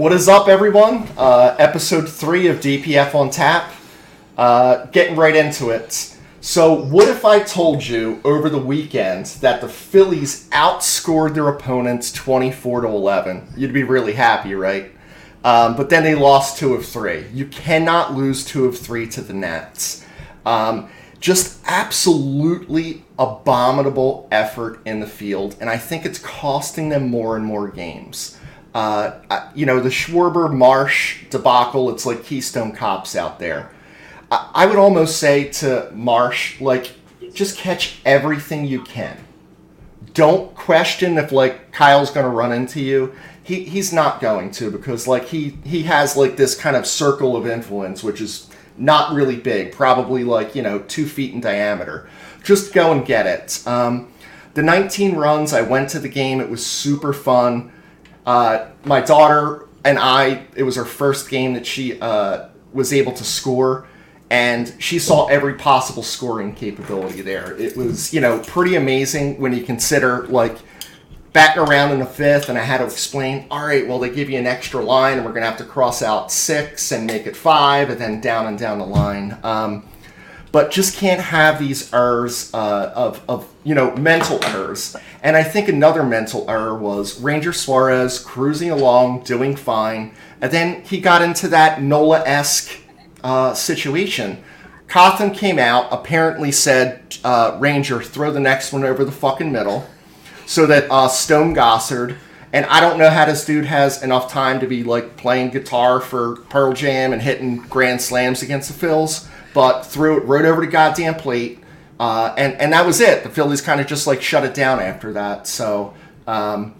What is up, everyone? Uh, episode three of DPF on Tap. Uh, getting right into it. So, what if I told you over the weekend that the Phillies outscored their opponents 24 to 11? You'd be really happy, right? Um, but then they lost two of three. You cannot lose two of three to the Nats. Um, just absolutely abominable effort in the field, and I think it's costing them more and more games. Uh, you know, the Schwarber Marsh debacle, it's like Keystone Cops out there. I, I would almost say to Marsh, like, just catch everything you can. Don't question if, like, Kyle's going to run into you. He, he's not going to because, like, he, he has, like, this kind of circle of influence, which is not really big, probably like, you know, two feet in diameter. Just go and get it. Um, the 19 runs, I went to the game. It was super fun. Uh, my daughter and I, it was her first game that she uh, was able to score, and she saw every possible scoring capability there. It was, you know, pretty amazing when you consider, like, batting around in the fifth, and I had to explain, all right, well, they give you an extra line, and we're going to have to cross out six and make it five, and then down and down the line. Um, but just can't have these errors uh, of, of, you know, mental errors. And I think another mental error was Ranger Suarez cruising along, doing fine, and then he got into that Nola esque uh, situation. Cotham came out, apparently said, uh, Ranger, throw the next one over the fucking middle so that uh, Stone Gossard, and I don't know how this dude has enough time to be like playing guitar for Pearl Jam and hitting grand slams against the Phils, but threw it right over the goddamn plate, uh, and and that was it. The Phillies kind of just like shut it down after that. So um,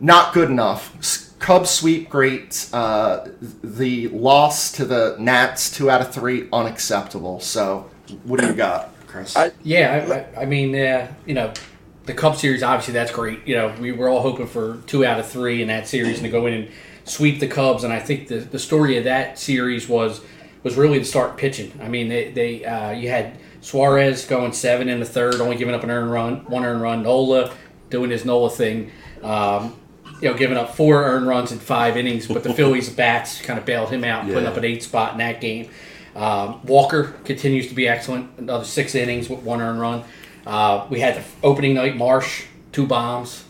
not good enough. Cubs sweep great. Uh, the loss to the Nats, two out of three, unacceptable. So what do you got, Chris? I, yeah, I, I mean, uh, you know, the Cubs Series, obviously, that's great. You know, we were all hoping for two out of three in that series and to go in and sweep the Cubs. And I think the, the story of that series was was really to start pitching. I mean, they, they uh, you had Suarez going seven in the third, only giving up an earned run, one earned run. Nola doing his Nola thing, um, you know, giving up four earned runs in five innings. But the Phillies bats kind of bailed him out, yeah. putting up an eight spot in that game. Um, Walker continues to be excellent, another six innings with one earned run. Uh, we had the opening night Marsh, two bombs,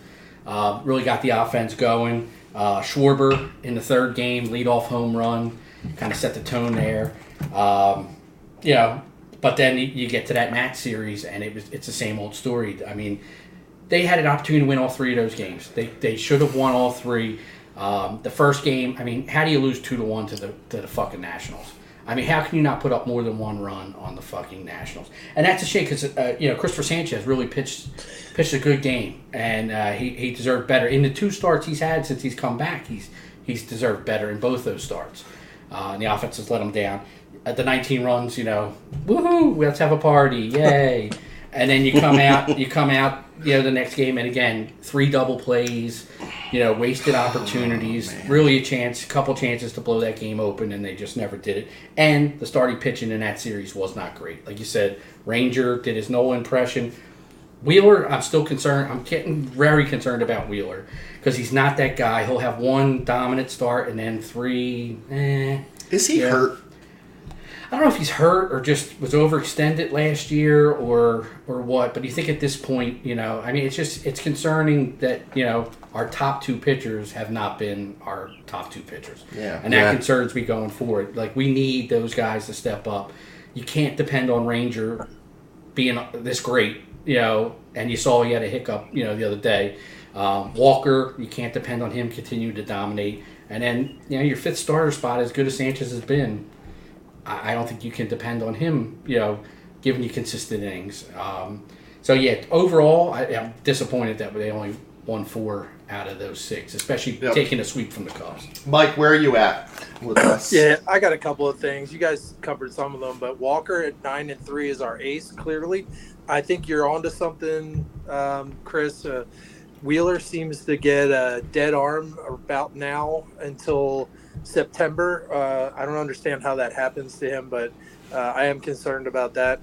uh, really got the offense going. Uh, Schwarber in the third game, lead off home run, kind of set the tone there. Um, you know, but then you get to that Nat series, and it was it's the same old story. I mean, they had an opportunity to win all three of those games. They, they should have won all three. Um, the first game, I mean, how do you lose two to one to the to the fucking Nationals? I mean, how can you not put up more than one run on the fucking Nationals? And that's a shame because uh, you know Christopher Sanchez really pitched pitched a good game, and uh, he he deserved better in the two starts he's had since he's come back. He's he's deserved better in both those starts, uh, and the offense has let them down. At the 19 runs, you know, woohoo, let's have a party, yay! and then you come out, you come out, you know, the next game, and again, three double plays you know, wasted oh, opportunities. Oh, really, a chance, a couple chances to blow that game open, and they just never did it. And the starting pitching in that series was not great. Like you said, Ranger did his Nola impression. Wheeler, I'm still concerned. I'm getting very concerned about Wheeler because he's not that guy. He'll have one dominant start and then three. Eh, Is he yeah. hurt? I don't know if he's hurt or just was overextended last year or or what. But you think at this point, you know, I mean, it's just it's concerning that you know our top two pitchers have not been our top two pitchers. Yeah, and that yeah. concerns me going forward. Like we need those guys to step up. You can't depend on Ranger being this great, you know. And you saw he had a hiccup, you know, the other day. Um, Walker, you can't depend on him continuing to dominate. And then, you know, your fifth starter spot, as good as Sanchez has been, I, don't think you can depend on him, you know, giving you consistent innings. Um, so yeah, overall, I, am disappointed that they only won four out of those six, especially yep. taking a sweep from the Cubs. Mike, where are you at with us? Yeah, I got a couple of things. You guys covered some of them, but Walker at nine and three is our ace. Clearly, I think you're onto something, um, Chris. Uh, Wheeler seems to get a dead arm about now until September. Uh, I don't understand how that happens to him, but uh, I am concerned about that.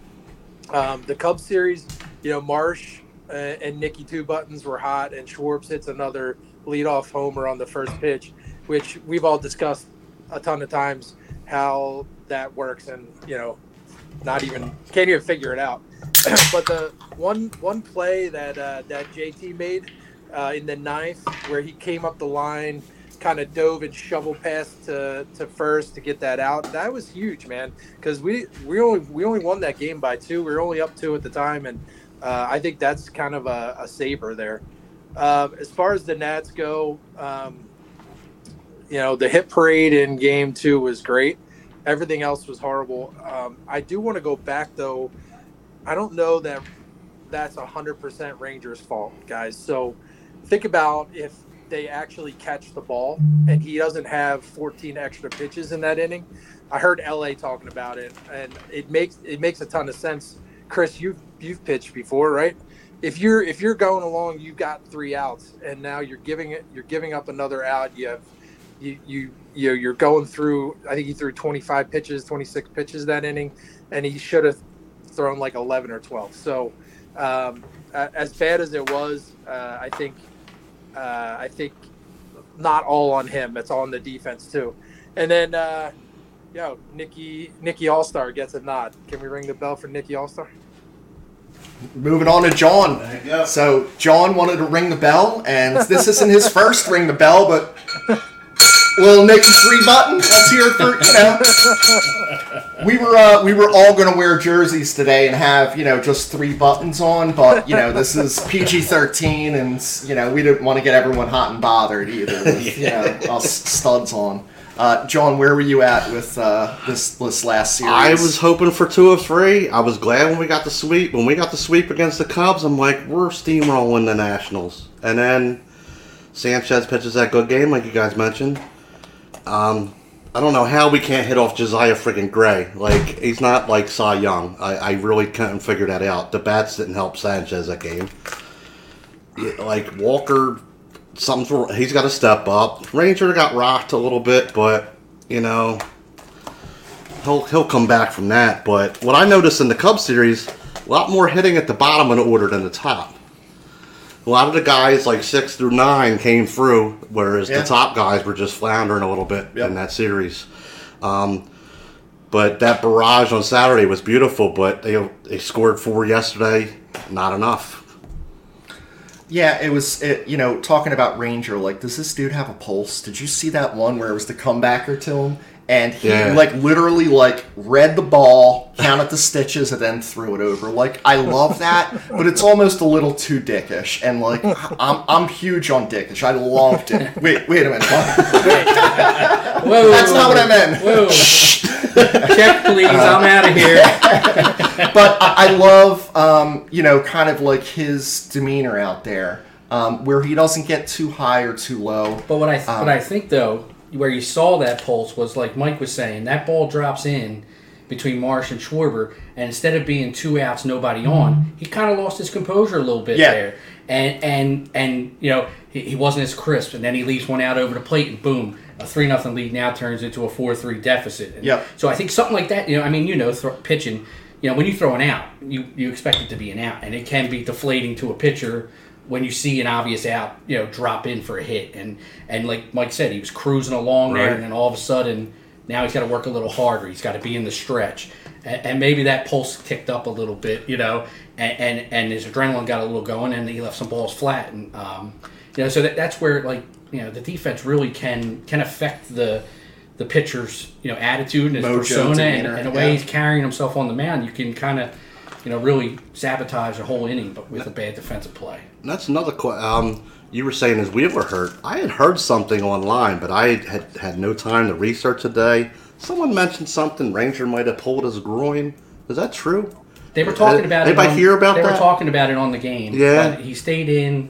Um, the Cubs series, you know, Marsh uh, and Nicky Two Buttons were hot, and Schwartz hits another leadoff homer on the first pitch. which we've all discussed a ton of times how that works, and you know, not even can't even figure it out. but the one one play that uh, that JT made uh, in the ninth, where he came up the line, kind of dove and shovel past to, to first to get that out, that was huge, man. Because we we only we only won that game by two. We were only up two at the time, and uh, I think that's kind of a, a saver there. Uh, as far as the Nats go, um, you know, the hit parade in game two was great. Everything else was horrible. Um, I do want to go back though. I don't know that that's 100% Rangers' fault, guys. So think about if they actually catch the ball and he doesn't have 14 extra pitches in that inning. I heard LA talking about it and it makes it makes a ton of sense. Chris, you've you've pitched before, right? If you're if you're going along, you've got three outs and now you're giving it you're giving up another out. You have you you you you're going through I think he threw 25 pitches, 26 pitches that inning and he should have thrown like 11 or 12. So um, as bad as it was, uh, I think uh, I think not all on him. It's all on the defense too. And then, uh, yo, Nikki Nikki All Star gets a nod. Can we ring the bell for Nikki All Star? Moving on to John. So John wanted to ring the bell, and this isn't his first ring the bell, but little Nicky three button. Let's hear it for you know. We were uh, we were all gonna wear jerseys today and have you know just three buttons on, but you know this is PG thirteen, and you know we didn't want to get everyone hot and bothered either. With, you know us studs on. Uh, John, where were you at with uh, this this last series? I was hoping for two or three. I was glad when we got the sweep. When we got the sweep against the Cubs, I'm like, we're steamrolling the Nationals. And then Sanchez pitches that good game, like you guys mentioned. Um, I don't know how we can't hit off Josiah friggin' Gray. Like he's not like Cy Young. I, I really couldn't figure that out. The bats didn't help Sanchez that game. Like Walker, something's he's got to step up. Ranger got rocked a little bit, but you know he'll he'll come back from that. But what I noticed in the Cubs series, a lot more hitting at the bottom of the order than the top. A lot of the guys like six through nine came through, whereas Yeah. the top guys were just floundering a little bit Yep. in that series. Um, but that barrage on Saturday was beautiful. But they they scored four yesterday, not enough. Yeah, it was. It, you know, talking about Ranger, like, does this dude have a pulse? Did you see that one where it was the comebacker to him, and he Yeah. like literally like read the ball, counted the stitches, and then threw it over. Like, I love that, but it's almost a little too dickish. And like, I'm I'm huge on dickish. I loved it. Wait, wait a minute. What? Whoa, That's not what I meant. Whoa. Check, please. I'm out of here. but I, I love, um, you know, kind of like his demeanor out there, um, where he doesn't get too high or too low. But what I Um, what I think though, where you saw that pulse was like Mike was saying, that ball drops in between Marsh and Schwarber, and instead of being two outs, nobody mm-hmm. on, he kind of lost his composure a little bit Yeah. there, and and and you know he, he wasn't as crisp, and then he leaves one out over the plate, and boom, a three nothing lead now turns into a four three deficit. And Yep. So I think something like that, you know, I mean, you know, pitching. You know, when you throw an out, you, you expect it to be an out, and it can be deflating to a pitcher when you see an obvious out, you know, drop in for a hit. And and like Mike said, he was cruising along there, and then all of a sudden, now he's got to work a little harder. He's got to be in the stretch, and, and maybe that pulse kicked up a little bit, you know, and, and and his adrenaline got a little going, and he left some balls flat, and um, you know, so that, that's where like you know the defense really can can affect the the pitcher's you know attitude and his Mojo, persona, and, and the way yeah. he's carrying himself on the mound. You can kind of you know really sabotage a whole inning, but with a bad defensive play. That's another question. Um, you were saying is Wheeler hurt? I had heard something online, but I had had no time to research today. Someone mentioned something. Ranger might have pulled his groin. Is that true? They were talking Uh, about it. anybody on- hear about They were talking about it on the game. Yeah. he stayed in.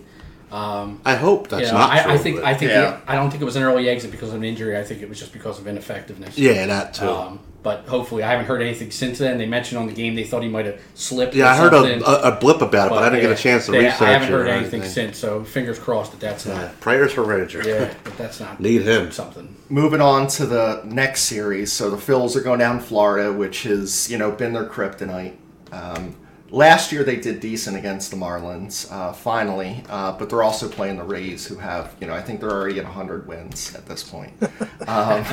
Um, I hope that's you know, not I, true. I think I think Yeah. it- I don't think it was an early exit because of an injury. I think it was just because of ineffectiveness. yeah, that too. Um, but hopefully, I haven't heard anything since then. They mentioned on the game they thought he might have slipped. yeah, or I heard a, a, a blip about it, but, I didn't yeah, get a chance to they- research I haven't heard anything anything. since. So fingers crossed that that's Yeah, not. prayers for Ranger. Yeah, but that's not. Need him. something. moving on to the next series. So the Phils are going down Florida, which has you know been their kryptonite. Um, last year they did decent against the Marlins, uh, finally, uh, but they're also playing the Rays, who have, you know, I think they're already at 100 wins at this point. Um,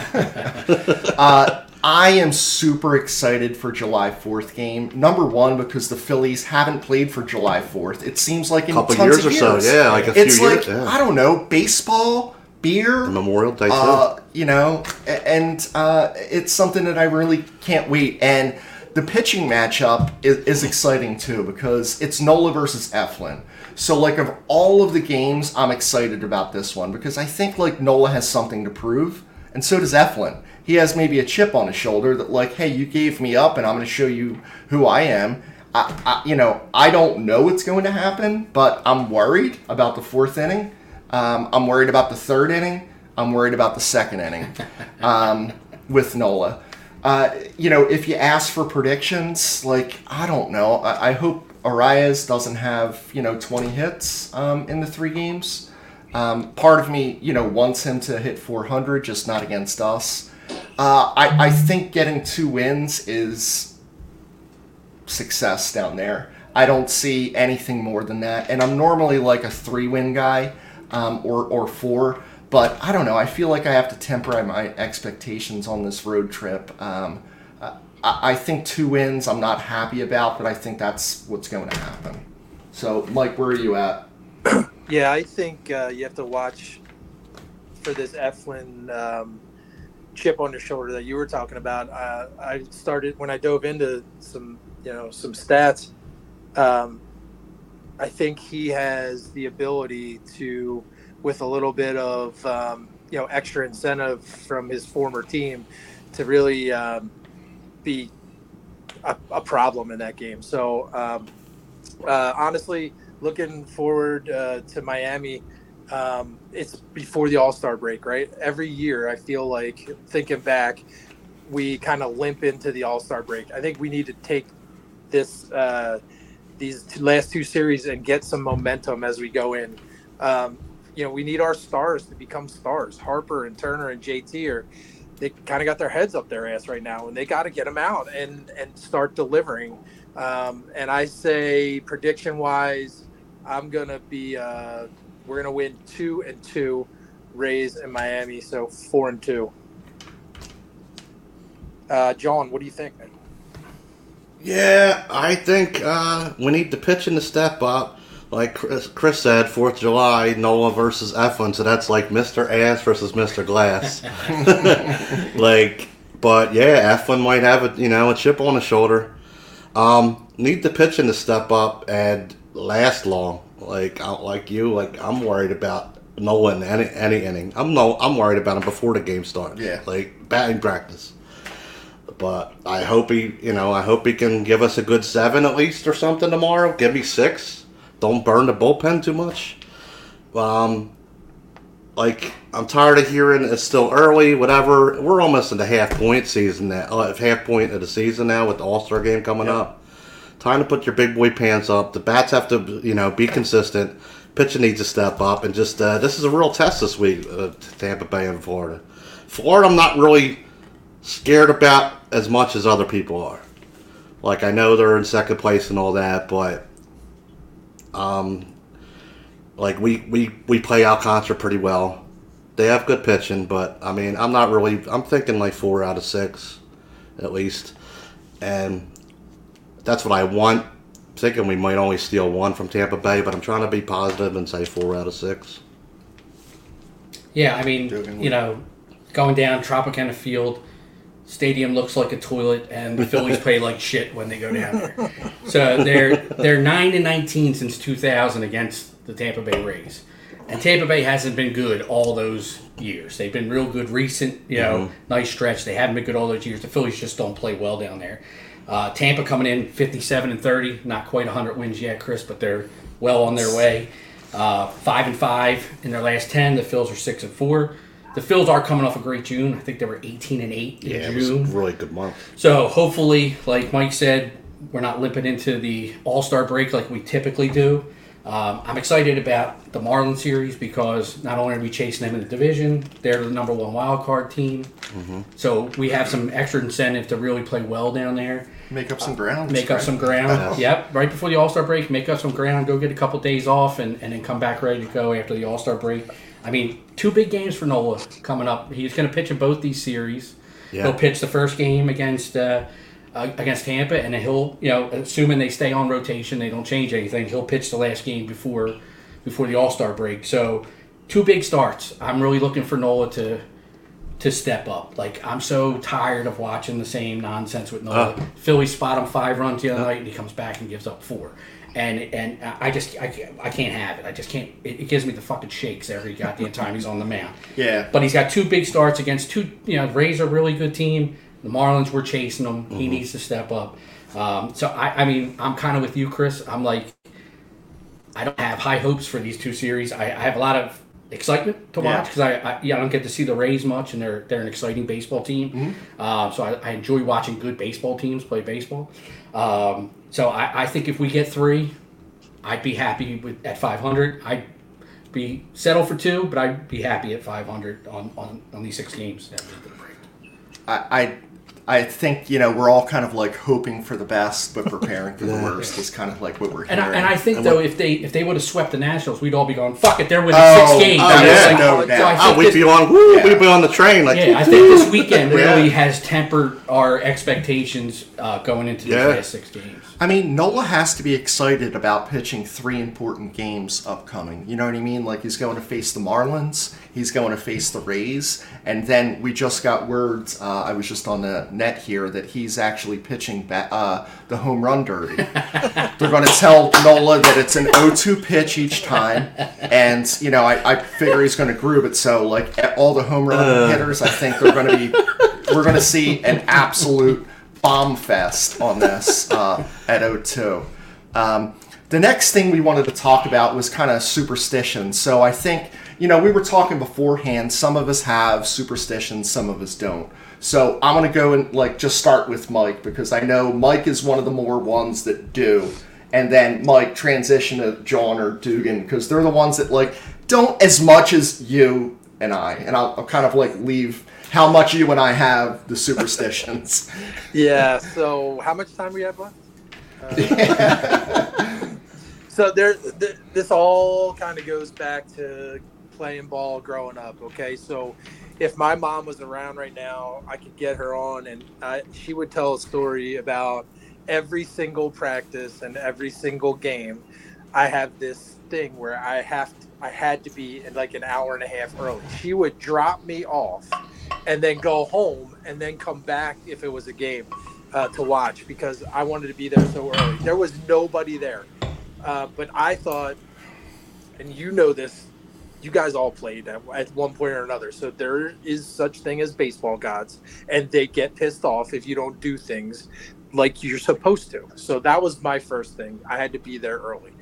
uh, I am super excited for July 4th game. Number one, because the Phillies haven't played for July 4th. It seems like in Couple tons years of or so, years. yeah, like a it's few like years, yeah. I don't know, baseball, beer, Memorial Day uh, you know, and uh, it's something that I really can't wait. And the pitching matchup is, is exciting too because it's Nola versus Eflin. So, like, of all of the games, I'm excited about this one because I think like Nola has something to prove, and so does Eflin. He has maybe a chip on his shoulder that, like, hey, you gave me up, and I'm going to show you who I am. I, I, you know, I don't know what's going to happen, but I'm worried about the fourth inning. Um, I'm worried about the third inning. I'm worried about the second inning um, with Nola. Uh, you know, if you ask for predictions, like I don't know. I, I hope Arraez doesn't have you know 20 hits um, in the three games. Um, part of me, you know, wants him to hit 400, just not against us. Uh, I, I think getting two wins is success down there. I don't see anything more than that. And I'm normally like a three win guy um, or, or four, but I don't know. I feel like I have to temper my expectations on this road trip. Um, I, I think two wins I'm not happy about, but I think that's what's going to happen. So, Mike, where are you at? Yeah, I think uh, you have to watch for this Eflin um, chip on the shoulder that you were talking about. Uh, I started when I dove into some, you know, some stats. Um, I think he has the ability to, with a little bit of, um, you know, extra incentive from his former team, to really um, be a, a problem in that game. So um, uh, honestly, looking forward uh, to Miami. Um, it's before the All Star break, right? Every year, I feel like thinking back, we kind of limp into the All Star break. I think we need to take this uh, these last two series and get some momentum as we go in. Um, you know, we need our stars to become stars. Harper and Turner and JT are they kind of got their heads up their ass right now, and they got to get them out and and start delivering. Um, and I say prediction wise, I'm gonna be uh, we're gonna win two and two, Rays in Miami, so four and two. Uh, John, what do you think? Yeah, I think uh, we need the pitching to step up. Like Chris, Chris said, Fourth of July, Nola versus Eflin, so that's like Mr. Ass versus Mr. Glass. like, but yeah, Eflin might have a you know a chip on his shoulder. Um, need the pitching to step up and last long. Like, I, like you, like I'm worried about Nola in any any inning. I'm no, I'm worried about him before the game starts. Yeah. like batting practice. But I hope he, you know, I hope he can give us a good seven at least or something tomorrow. Give me six. Don't burn the bullpen too much. Um, like I'm tired of hearing it's still early, whatever. We're almost in the half point season now, uh, half point of the season now with the All Star game coming Yep. up. Time to put your big boy pants up. The bats have to, you know, be consistent. Pitching needs to step up, and just uh, this is a real test this week, uh, Tampa Bay and Florida. Florida, I'm not really scared about as much as other people are. Like I know they're in second place and all that, but um, like we we we play Alcantara pretty well. They have good pitching, but I mean, I'm not really. I'm thinking like four out of six, at least, and that's what I want. thinking we might only steal one from Tampa Bay, but I'm trying to be positive and say four out of six. Yeah, I mean, you know, going down Tropicana Field, stadium looks like a toilet, and the Phillies play like shit when they go down there. So they're they're nine and nineteen since two thousand against the Tampa Bay Rays, and Tampa Bay hasn't been good all those years. They've been real good recent, you know, nice stretch. They haven't been good all those years. The Phillies just don't play well down there. Uh, Tampa coming in fifty-seven and thirty, not quite hundred wins yet, Chris, but they're well on their way. Uh, five and five in their last ten. The Phils are six and four. The Phils are coming off a great June. I think they were eighteen and eight in Yeah, it was really good month. So hopefully, like Mike said, we're not limping into the All Star break like we typically do. Um, I'm excited about the Marlins series because not only are we chasing them in the division, they're the number one wild card team. So we have some extra incentive to really play well down there. Make up some ground. Make up some ground. Yep, right before the All Star break, make up some ground, go get a couple days off, and, and then come back ready to go after the All Star break. I mean, two big games for Nola coming up. He's going to pitch in both these series. Yeah. He'll pitch the first game against uh, uh, against Tampa, and then he'll, you know, assuming they stay on rotation, they don't change anything. He'll pitch the last game before before the All Star break. So, two big starts. I'm really looking for Nola to to step up. Like I'm so tired of watching the same nonsense with Nola. Uh. Philly spot him five runs the other night, and he comes back and gives up four. And and I just I can't, I can't have it. I just can't. It, it gives me the fucking shakes every goddamn time he's on the mound. Yeah. But he's got two big starts against two. You know, Rays are a really good team. The Marlins were chasing him. He needs to step up. Um, so I, I mean, I'm kind of with you, Chris. I'm like, I don't have high hopes for these two series. I, I have a lot of excitement to watch because I, I yeah I don't get to see the Rays much, and they're they're an exciting baseball team. Uh, so I, I enjoy watching good baseball teams play baseball. Um, so I, I think if we get three, I'd be happy with at 500. I'd be settle for two, but I'd be happy at 500 on on, on these six games. that we could break. I, I I think you know we're all kind of like hoping for the best, but preparing for the worst is kind of like what we're And. I, and I think And though, what- if they if they would have swept the Nationals, we'd all be going, "Fuck it, they're winning Oh, six games." oh, You know, yeah, like- no so doubt. I Oh, we'd this- be on. Woo, Yeah. We'd be on the train. Like, Yeah, I think this weekend really Yeah. has tempered our expectations uh, going into these Yeah. last six games. I mean, Nola has to be excited about pitching three important games upcoming. You know what I mean? Like he's going to face the Marlins, he's going to face the Rays, and then we just got words. Uh, I was just on the net here that he's actually pitching ba- uh, the home run derby. They're going to tell Nola that it's an 0-2 pitch each time, and you know I, I figure he's going to groove it. So like all the home run hitters, I think they're going to be. We're going to see an absolute bomb fest on this uh, at O2. Um, the next thing we wanted to talk about was kind of superstition. So I think, you know, we were talking beforehand, some of us have superstitions, some of us don't. So I'm going to go and like just start with Mike because I know Mike is one of the more ones that do. And then Mike transition to John or Dugan because they're the ones that like don't as much as you and I. And I'll, I'll kind of like leave how much you and I have the superstitions. Yeah. So how much time we have left? Uh, so there, th- this all kind of goes back to playing ball growing up. Okay, so if my mom was around right now, I could get her on, and I, she would tell a story about every single practice and every single game. I have this thing where I have to, I had to be in like an hour and a half early. She would drop me off and then go home and then come back if it was a game uh, to watch because I wanted to be there so early. There was nobody there. Uh, but I thought, and you know this, you guys all played at, at one point or another. So there is such thing as baseball gods, and they get pissed off if you don't do things like you're supposed to. So that was my first thing. I had to be there early.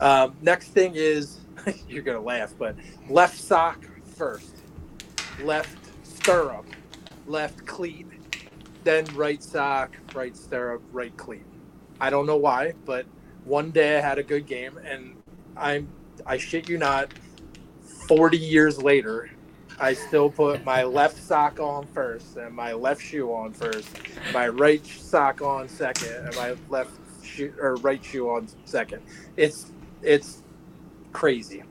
Um, next thing is, you're gonna laugh, but left sock first, left stirrup, left cleat, then right sock, right stirrup, right cleat. I don't know why, but one day I had a good game, and I'm I shit you not, forty years later, I still put my left sock on first and my left shoe on first, my right sock on second, and my left shoe or right shoe on second. It's it's crazy.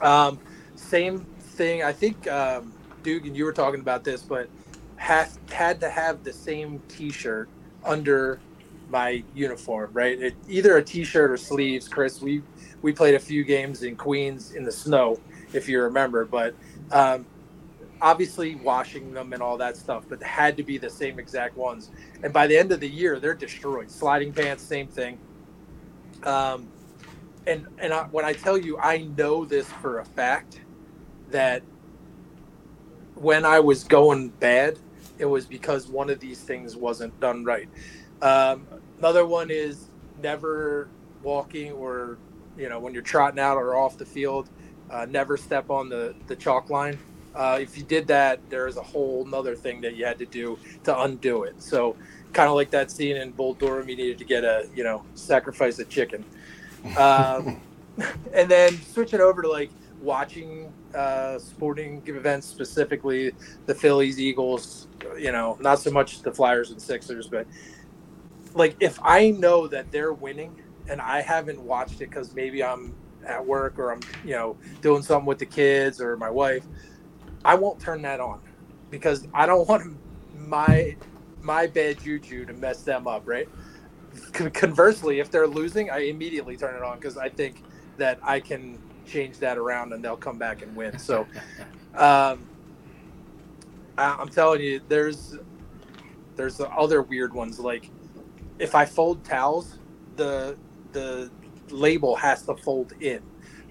Um, same thing. I think um, Dugan, you were talking about this, but had had to have the same T-shirt under my uniform, right? It, either a T-shirt or sleeves. Chris, we we played a few games in Queens in the snow, if you remember, but um, obviously washing them and all that stuff, but had to be the same exact ones. And by the end of the year, they're destroyed. Sliding pants, same thing. Um, and and I, when I tell you, I know this for a fact that when I was going bad, it was because one of these things wasn't done right. Um, another one is never walking or you know when you're trotting out or off the field, uh, never step on the the chalk line. Uh, if you did that, there is a whole nother thing that you had to do to undo it. So kind of like that scene in Bull Durham, you needed to get a you know sacrifice a chicken. Um, and then switching over to like watching uh, sporting events, specifically the Phillies, Eagles. You know, not so much the Flyers and Sixers, but like if I know that they're winning and I haven't watched it because maybe I'm at work or I'm you know doing something with the kids or my wife, I won't turn that on because I don't want my my bad juju to mess them up, right? Conversely, if they're losing, I immediately turn it on because I think that I can change that around and they'll come back and win. So, um, I, I'm telling you, there's there's other weird ones like if I fold towels, the the label has to fold in.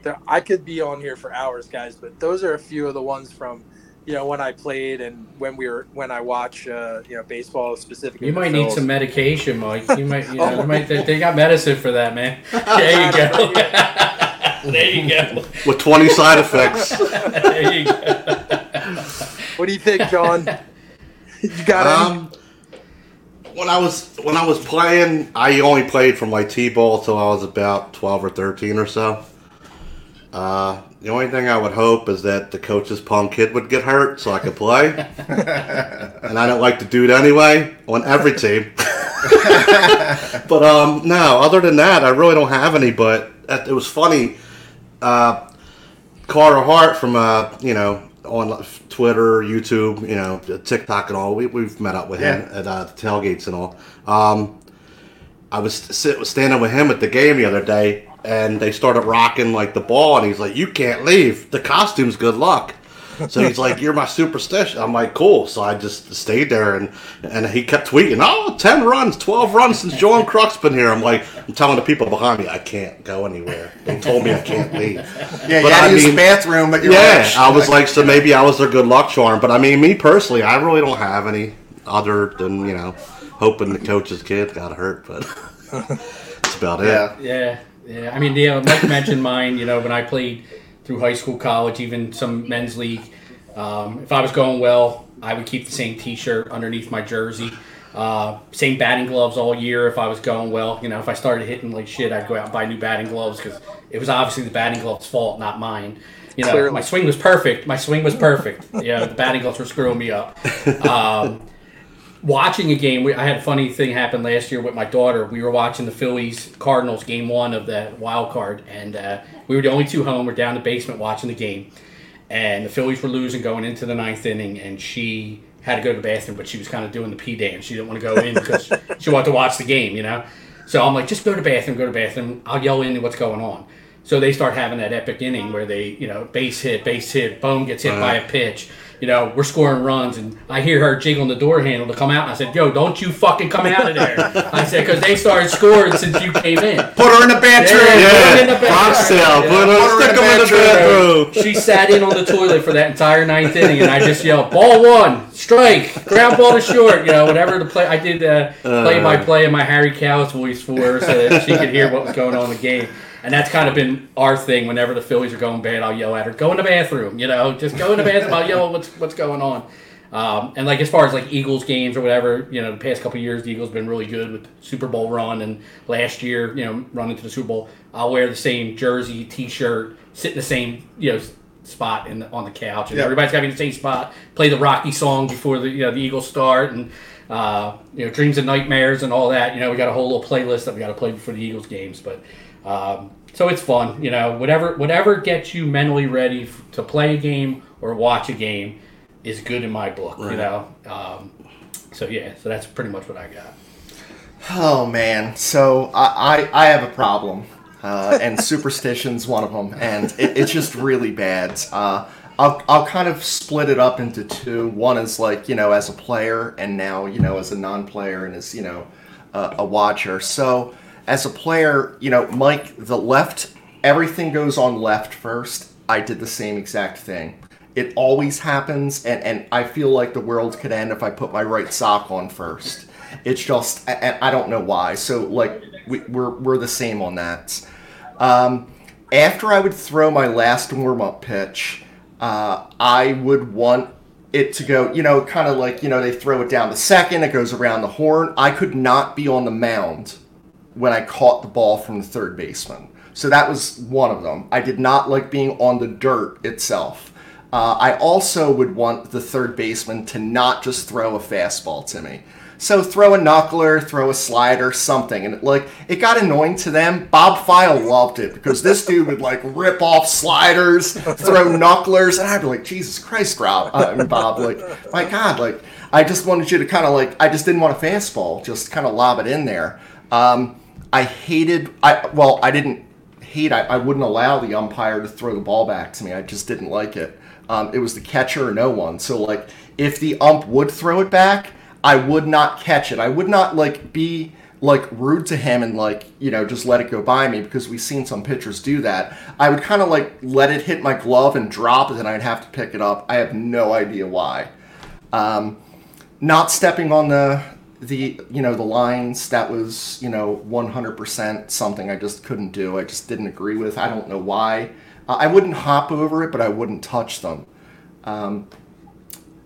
There, I could be on here for hours, guys, but those are a few of the ones from you know when I played and when we were when I watch uh, you know baseball specifically. You might need some medication, Mike. You might, you know, Oh. you might they, they got medicine for that, man. There you go. there you go. with 20 side effects. There you go. What do you think, John? you got any? Um, when I was when I was playing, I only played from like t-ball till I was about 12 or 13 or so. Uh, the only thing I would hope is that the coach's punk kid would get hurt so I could play. and I don't like to do it anyway on every team. but um, no, other than that, I really don't have any. But it was funny. Uh, Carter Hart from uh, you know on Twitter, YouTube, you know TikTok and all. We we've met up with him at uh, tailgates and all. Um, I was sit, standing with him at the game the other day, and they started rocking like the ball, and he's like, "You can't leave. The costume's good luck." So he's like, "You're my superstition." I'm like, "Cool." So I just stayed there, and and he kept tweeting, "Oh, 10 runs, twelve runs since John Kruk's been here." I'm like, I'm telling the people behind me, I can't go anywhere. They told me I can't leave. Yeah, you But had I to use mean- bathroom, but you're Yeah, like, I was like, so maybe I was their good luck charm. But I mean, me personally, I really don't have any other than you know, hoping the coach's kid got hurt. But that's about it. yeah. Yeah, yeah. I mean, yeah. Mike mentioned mine. You know, when I played through high school, college, even some men's league. Um, if I was going well, I would keep the same T-shirt underneath my jersey. Uh, same batting gloves all year. If I was going well, you know, if I started hitting like shit, I'd go out and buy new batting gloves because it was obviously the batting gloves' fault, not mine. You know, Clearly. my swing was perfect. My swing was perfect. yeah, the batting gloves were screwing me up. Um, watching a game, we, I had a funny thing happen last year with my daughter. We were watching the Phillies Cardinals game one of the wild card, and uh, we were the only two home. We're down in the basement watching the game, and the Phillies were losing going into the ninth inning, and she had to go to the bathroom, but she was kind of doing the pee dance. She didn't want to go in because she wanted to watch the game, you know. So I'm like, just go to the bathroom, go to the bathroom. I'll yell in what's going on. So they start having that epic inning where they, you know, base hit, base hit, Bohm gets hit by a pitch. You know, we're scoring runs, and I hear her jiggling the door handle to come out. And I said, "Yo, don't you fucking come out of there!" I said, "Because they started scoring since you came in." Put her in the bathroom. Yeah. Put her in the bathroom. Yeah. put her, her stick in the in the bathroom. She sat in on the toilet for that entire ninth inning, and I just yelled, "Ball one, strike, ground ball to short." You know, whatever the play. I did uh, play by play in my Harry Kalas voice for her, so that she could hear what was going on in the game. And that's kind of been our thing. Whenever the Phillies are going bad, I'll yell at her, "Go in the bathroom." You know, just go in the bathroom. I'll yell, "What's what's going on?" Um, and like as far as like Eagles games or whatever, you know, the past couple of years, the Eagles been really good with Super Bowl run, and last year, you know, running to the Super Bowl, I'll wear the same jersey, T-shirt, sit in the same you know spot in the, on the couch, and Yeah. everybody's got to be in the same spot. Play the Rocky song before the you know the Eagles start, and uh, you know dreams and nightmares and all that. You know, we got a whole little playlist that we got to play before the Eagles games, but. Um, so it's fun, you know. Whatever, whatever gets you mentally ready f- to play a game or watch a game is good in my book, you know. Um, so yeah, so that's pretty much what I got. Oh man, so I I, I have a problem, uh, and superstition's one of them, and it, it's just really bad. Uh, I'll I'll kind of split it up into two. One is like you know as a player, and now you know as a non-player, and as you know uh, a watcher. So as a player, you know Mike, the left, everything goes on left first. I did the same exact thing. It always happens, and, and I feel like the world could end if I put my right sock on first. It's just, and I don't know why. So, like, we, we're, we're the same on that. Um, after I would throw my last warm up pitch, uh, I would want it to go, you know, kind of like, you know, they throw it down the second, it goes around the horn. I could not be on the mound when I caught the ball from the third baseman. So that was one of them. I did not like being on the dirt itself. Uh, I also would want the third baseman to not just throw a fastball to me. So throw a knuckler, throw a slider, something, and it, like it got annoying to them. Bob File loved it because this dude would like rip off sliders, throw knucklers, and I'd be like, Jesus Christ, Rob, Bob, like my God, like I just wanted you to kind of like I just didn't want a fastball, just kind of lob it in there. Um, I hated, I well, I didn't hate. I, I wouldn't allow the umpire to throw the ball back to me. I just didn't like it. Um, it was the catcher or no one. So like, if the ump would throw it back, I would not catch it. I would not like be like rude to him and like you know just let it go by me because we've seen some pitchers do that. I would kind of like let it hit my glove and drop it, and I'd have to pick it up. I have no idea why. Um, not stepping on the the you know the lines that was you know 100% something I just couldn't do. I just didn't agree with. I don't know why. Uh, I wouldn't hop over it, but I wouldn't touch them. Um,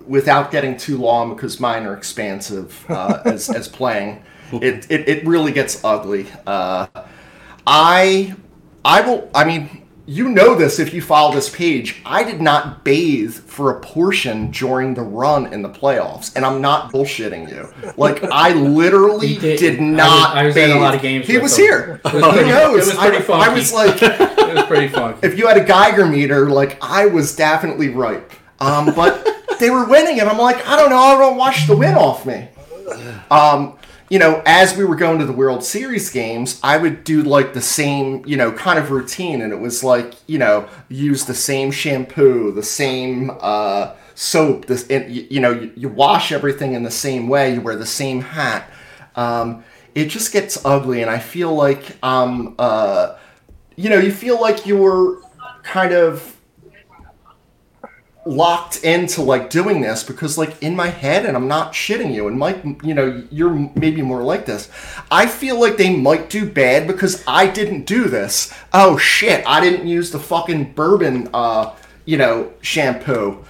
without getting too long because mine are expansive uh, as, as playing it, it, it really gets ugly uh, i i will i mean you know this if you follow this page. I did not bathe for a portion during the run in the playoffs and i'm not bullshitting you. Like i literally did- did, I was- not I was at a lot of games he was here. Was who pretty- knows? it was pretty I, I was like It was pretty funky. if you had a Geiger meter, like I was definitely right. Um, but they were winning, and I'm like, I don't know, I don't wash the win off me. Um, you know, as we were going to the World Series games, I would do like the same, you know, kind of routine, and it was like, you know, use the same shampoo, the same uh, soap. This, and, y- you know, you, you wash everything in the same way. You wear the same hat. Um, it just gets ugly, and I feel like, um, uh, you know, you feel like you're kind of locked into like doing this because like in my head and I'm not shitting you and Mike you know you're maybe more like this I feel like they might do bad because I didn't do this. Oh shit I didn't use the fucking bourbon uh you know shampoo.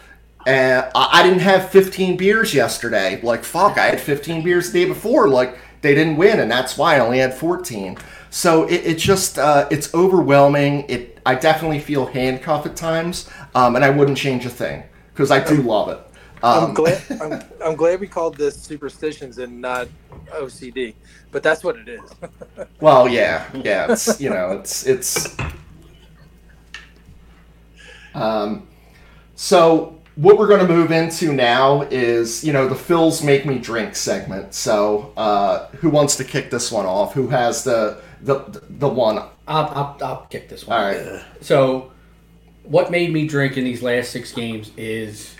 And I didn't have 15 beers yesterday. Like fuck I had 15 beers the day before. Like they didn't win and that's why I only had 14 so it, it just uh, it's overwhelming. It I definitely feel handcuffed at times um, and I wouldn't change a thing because I do love it I'm um, glad. I'm, I'm glad we called this superstitions and not OCD, but that's what it is. well yeah yeah it's you know it's it's um, so what we're going to move into now is you know the Phils make me drink segment so uh, who wants to kick this one off who has the the the one all I'll, I'll, I'll kick this one. right So, what made me drink in these last six games is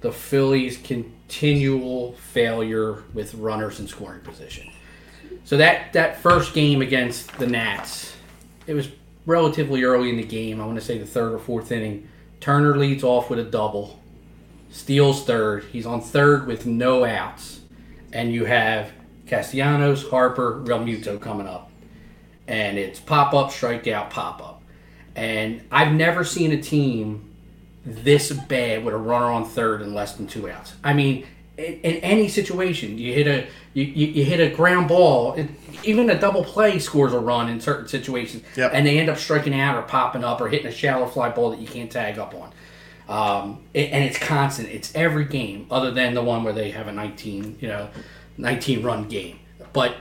the Phillies' continual failure with runners in scoring position. So that that first game against the Nats, it was relatively early in the game. I want to say the third or fourth inning. Turner leads off with a double, steals third. He's on third with no outs, and you have Castellanos, Harper, Realmuto coming up, and it's pop up, strikeout, pop up. And I've never seen a team this bad with a runner on third and less than two outs. I mean, in, in any situation, you hit a you, you, you hit a ground ball, it, even a double play scores a run in certain situations, Yep. and they end up striking out or popping up or hitting a shallow fly ball that you can't tag up on. Um, it, and it's constant. It's every game, other than the one where they have a 19, you know, 19 run game. But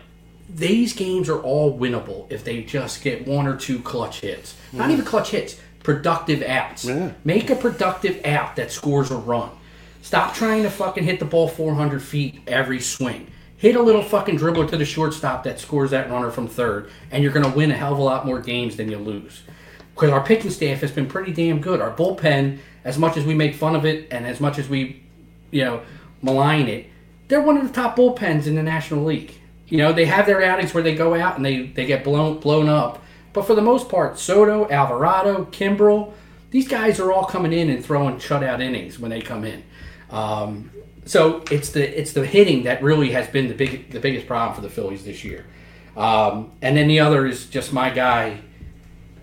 these games are all winnable if they just get one or two clutch hits. Not even clutch hits, productive outs. Yeah. Make a productive out that scores a run. Stop trying to fucking hit the ball 400 feet every swing. Hit a little fucking dribbler to the shortstop that scores that runner from third, and you're going to win a hell of a lot more games than you lose. Because our pitching staff has been pretty damn good. Our bullpen, as much as we make fun of it and as much as we, you know, malign it, they're one of the top bullpens in the National League. You know, they have their outings where they go out and they, they get blown blown up. But for the most part, Soto, Alvarado, Kimbrel, these guys are all coming in and throwing shutout innings when they come in. Um, so it's the it's the hitting that really has been the big the biggest problem for the Phillies this year. Um, and then the other is just my guy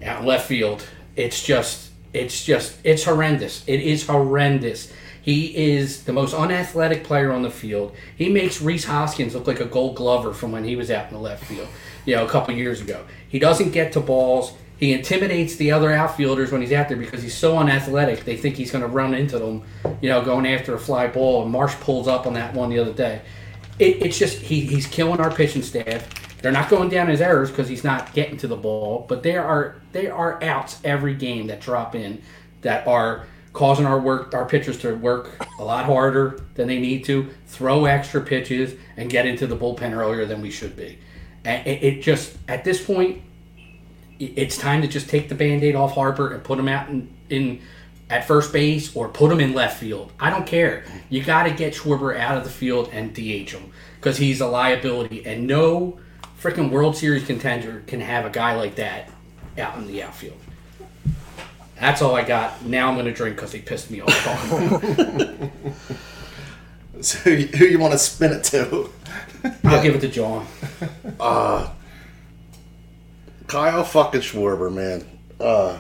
out left field. It's just it's just it's horrendous. It is horrendous. He is the most unathletic player on the field. He makes Rhys Hoskins look like a gold glover from when he was out in the left field, you know, a couple years ago. He doesn't get to balls. He intimidates the other outfielders when he's out there because he's so unathletic. They think he's going to run into them, you know, going after a fly ball. And Marsh pulls up on that one the other day. It, it's just he, he's killing our pitching staff. They're not going down his errors because he's not getting to the ball, but there are there are outs every game that drop in that are causing our work our pitchers to work a lot harder than they need to, throw extra pitches, and get into the bullpen earlier than we should be. And it, just at this point, it's time to just take the band-aid off Harper and put him out in, in at first base or put him in left field. I don't care. You got to get Schwarber out of the field and DH him because he's a liability, and no freaking World Series contender can have a guy like that out in the outfield. That's all I got. Now I'm going to drink because he pissed me off. talking about it. So who you, who you want to spin it to? I'll give it to John. Uh, Kyle fucking Schwarber, man. Uh,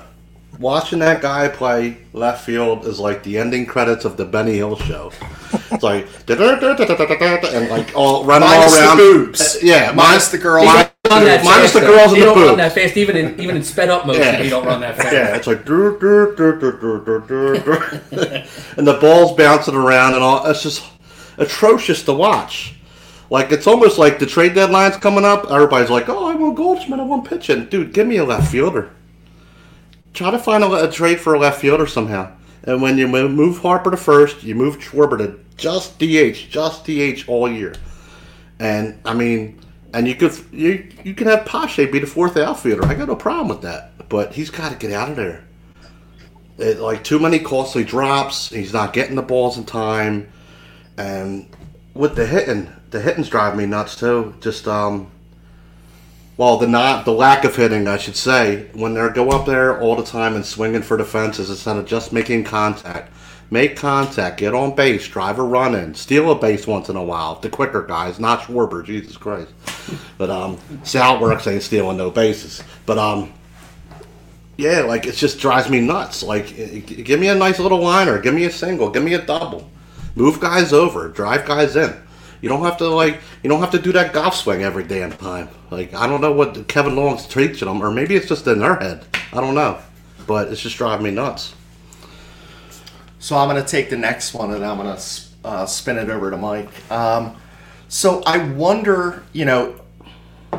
watching that guy play left field is like the ending credits of the Benny Hill show. It's like and like all running Minus all the around. boobs. Uh, yeah, Minus the girl. He Minus- don't run that minus fast, the though. girls and He the don't run that fast, even in even in sped up motion. Yeah. He don't run that fast. Yeah, it's like dur, dur, dur, dur, dur, dur, and the ball's bouncing around and all. It's just atrocious to watch. Like it's almost like the trade deadline's coming up. Everybody's like, "Oh, I want Goldschmidt. I want pitching." Dude, give me a left fielder. Try to find a, a trade for a left fielder somehow. And when you move, move Harper to first, you move Schwarber to just DH, just DH all year. And I mean, and you could you you can have Pache be the fourth outfielder. I got no problem with that, but he's got to get out of there. It, like too many costly drops. He's not getting the balls in time, and with the hitting, the hitting's driving me nuts too. Just um, well, the not the lack of hitting, I should say, when they go up there all the time and swinging for the fences instead of just making contact. Make contact, get on base, drive a run in, steal a base once in a while. The quicker guys, not Schwarber, Jesus Christ. But um, see how it works, I ain't stealing no bases. But um, yeah, like it just drives me nuts. Like, give me a nice little liner, give me a single, give me a double, move guys over, drive guys in. You don't have to like, you don't have to do that golf swing every damn time. Like, I don't know what Kevin Long's teaching them, or maybe it's just in their head. I don't know, but it's just driving me nuts. So I'm to take the next one and I'm to uh, spin it over to Mike. Um, so I wonder, you know,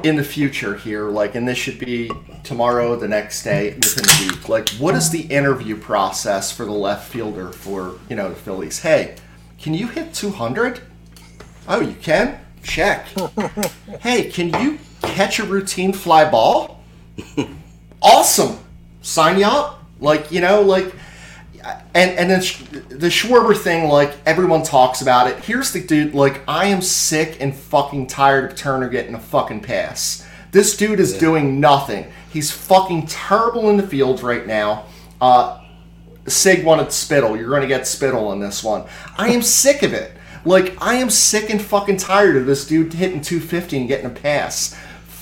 in the future here, like, and this should be tomorrow, the next day, within a week, like, what is the interview process for the left fielder for, you know, the Phillies? Hey, can you hit 200? Oh, you can? Check. hey, can you catch a routine fly ball? awesome. Sign you up. Like, you know, like, and and then the Schwarber thing, like everyone talks about it. Here's the dude, like I am sick and fucking tired of Turner getting a fucking pass. This dude is doing nothing. He's fucking terrible in the field right now. Uh, Zig wanted Spittle. You're going to get Spittle in this one. I am sick of it. Like, I am sick and fucking tired of this dude hitting 250 and getting a pass.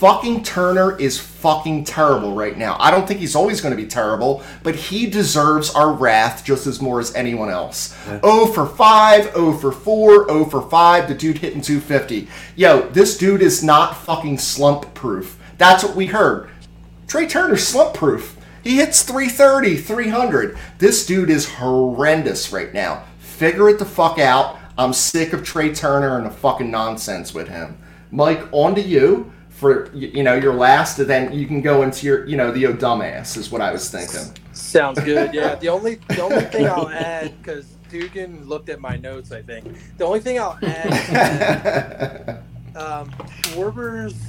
Fucking Turner is fucking terrible right now. I don't think he's always going to be terrible, but he deserves our wrath just as more as anyone else. 0 for 5, 0 for 4, 0 for 5, the dude hitting 250. Yo, this dude is not fucking slump proof. That's what we heard. Trea Turner's slump proof. He hits 330, 300. This dude is horrendous right now. Figure it the fuck out. I'm sick of Trea Turner and the fucking nonsense with him. Mike, on to you for you know your last, and then you can go into your you know the oh dumbass is what I was thinking. Sounds good. Yeah. The only the only thing I'll add because Dugan looked at my notes. I think the only thing I'll add. um, Schwarber's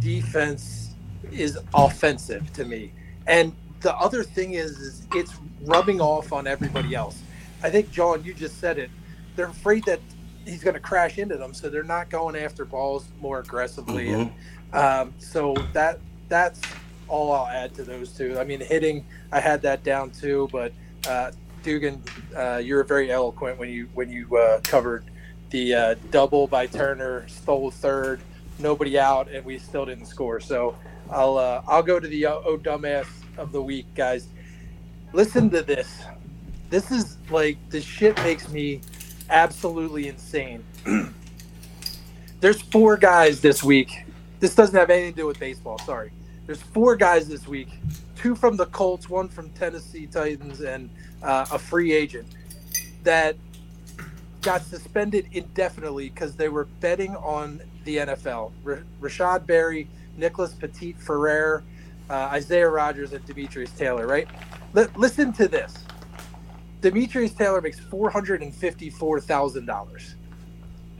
defense is offensive to me, and the other thing is, is it's rubbing off on everybody else. I think John, you just said it. They're afraid that he's going to crash into them, so they're not going after balls more aggressively. And um, so that that's all I'll add to those two. I mean, hitting, I had that down too, but uh, Dugan, uh, you were very eloquent when you when you uh, covered the uh, double by Turner, stole third, nobody out, and we still didn't score. So I'll uh, I'll go to the oh, oh dumbass of the week, guys. Listen to this. this is like this shit makes me absolutely insane. There's four guys this week. This doesn't have anything to do with baseball. Sorry. There's four guys this week, two from the Colts, one from Tennessee Titans, and uh, a free agent that got suspended indefinitely because they were betting on the NFL. R- Rashod Berry, Nicholas Petit-Frere, uh, Isaiah Rodgers, and Demetrius Taylor, right? L- listen to this Demetrius Taylor makes $454,000.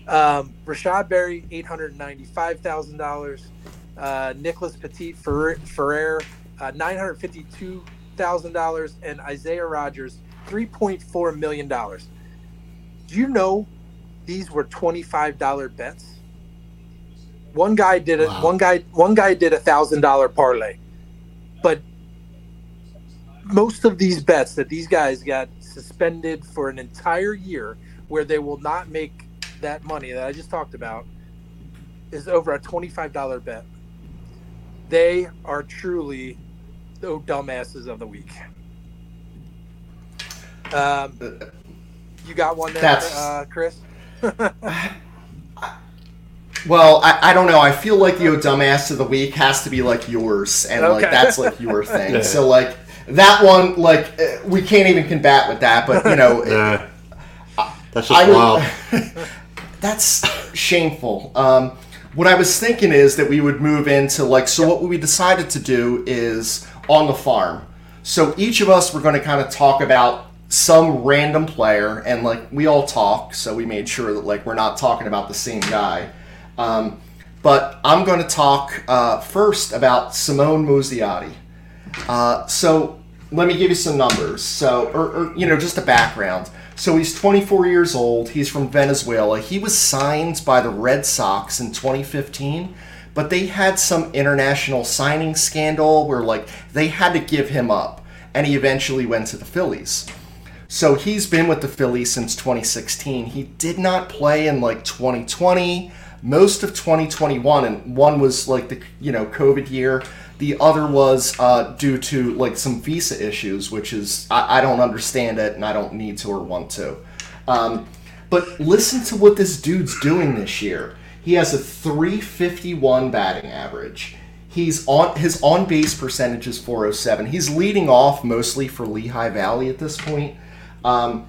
Um, Rashod Berry, eight hundred ninety-five thousand dollars. Uh, Nicholas Petit Ferrer, Frere uh, nine hundred fifty-two thousand dollars, and Isaiah Rodgers, three point four million dollars. Do you know these were twenty-five dollar bets? One guy did it. Wow. One guy. One guy did a thousand dollar parlay, but most of these bets that these guys got suspended for an entire year, where they will not make that money that I just talked about, is over a twenty-five dollar bet. They are truly the dumbasses of the week. Um, you got one there, That's- uh, Chris? Well, I, I don't know. I feel like the oh dumbass of the week has to be like yours, and like that's like your thing. Yeah. So like that one, like uh, we can't even combat with that. But you know, Yeah. That's just I wild. That's shameful. Um, what I was thinking is that we would move into like so. What we decided to do is on the farm. So each of us were going to kind of talk about some random player, and like we all talk, so we made sure that like we're not talking about the same guy. Um, but I'm going to talk uh, first about Simon Muzziotti. Uh, so let me give you some numbers. So, or, or you know, just a background. So he's 24 years old. He's from Venezuela. He was signed by the Red Sox in 2015, but they had some international signing scandal where like they had to give him up, and he eventually went to the Phillies. So he's been with the Phillies since 2016. He did not play in like 2020, most of 2021, and one was like the you know COVID year. The other was uh, due to like some visa issues, which is I, I don't understand it and I don't need to or want to. Um, but listen to what this dude's doing this year. He has a 351 batting average. He's on his on base percentage is 407. He's leading off mostly for Lehigh Valley at this point. Um,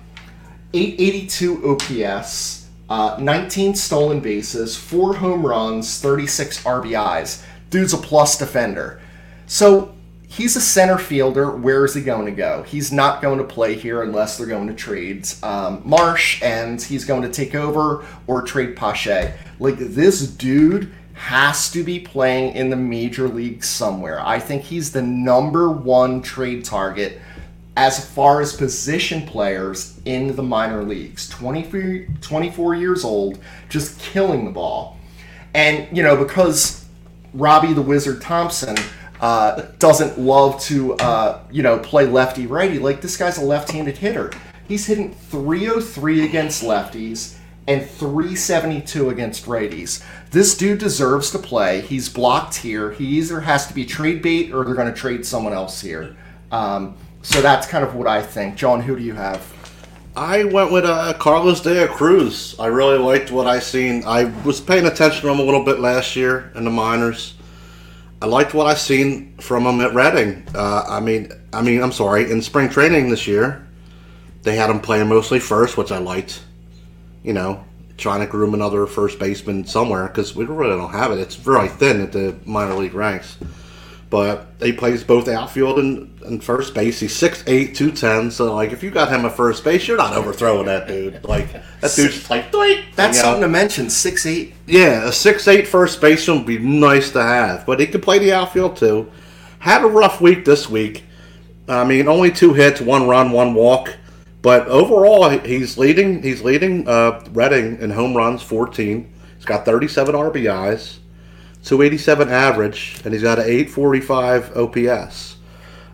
882 OPS, uh, 19 stolen bases, four home runs, 36 RBIs. Dude's a plus defender. So he's a center fielder. Where is he going to go? He's not going to play here unless they're going to trade um, Marsh, and he's going to take over or trade Pache. Like this dude has to be playing in the major leagues somewhere. I think he's the number one trade target as far as position players in the minor leagues 24, 24 years old just killing the ball and you know because robbie the wizard thomson uh, doesn't love to uh, you know play lefty righty like this guy's a left-handed hitter. He's hitting 303 against lefties and 372 against righties. This dude deserves to play. He's blocked here. He either has to be trade bait or they're going to trade someone else here. Um, so that's kind of what I think. John, who do you have? I went with uh, Carlos De Cruz. I really liked what I seen. I was paying attention to him a little bit last year in the minors. I liked what I seen from him at Reading. Uh, I mean, I mean, I'm sorry, in spring training this year, they had him playing mostly first, which I liked. You know, trying to groom another first baseman somewhere because we really don't have it. It's very thin at the minor league ranks. But he plays both outfield and, and first base. He's 6'8", 210. So, like, if you got him at first base, you're not overthrowing that dude. Like, that dude's just like, doink. That's you know? something to mention. Six eight. Yeah, a 6'8 first baseman would be nice to have. But he can play the outfield, too. Had a rough week this week. I mean, only two hits, one run, one walk. But overall, he's leading. He's leading uh, Reading in home runs, 14. He's got 37 RBIs. 287 average, and he's got an 845 OPS.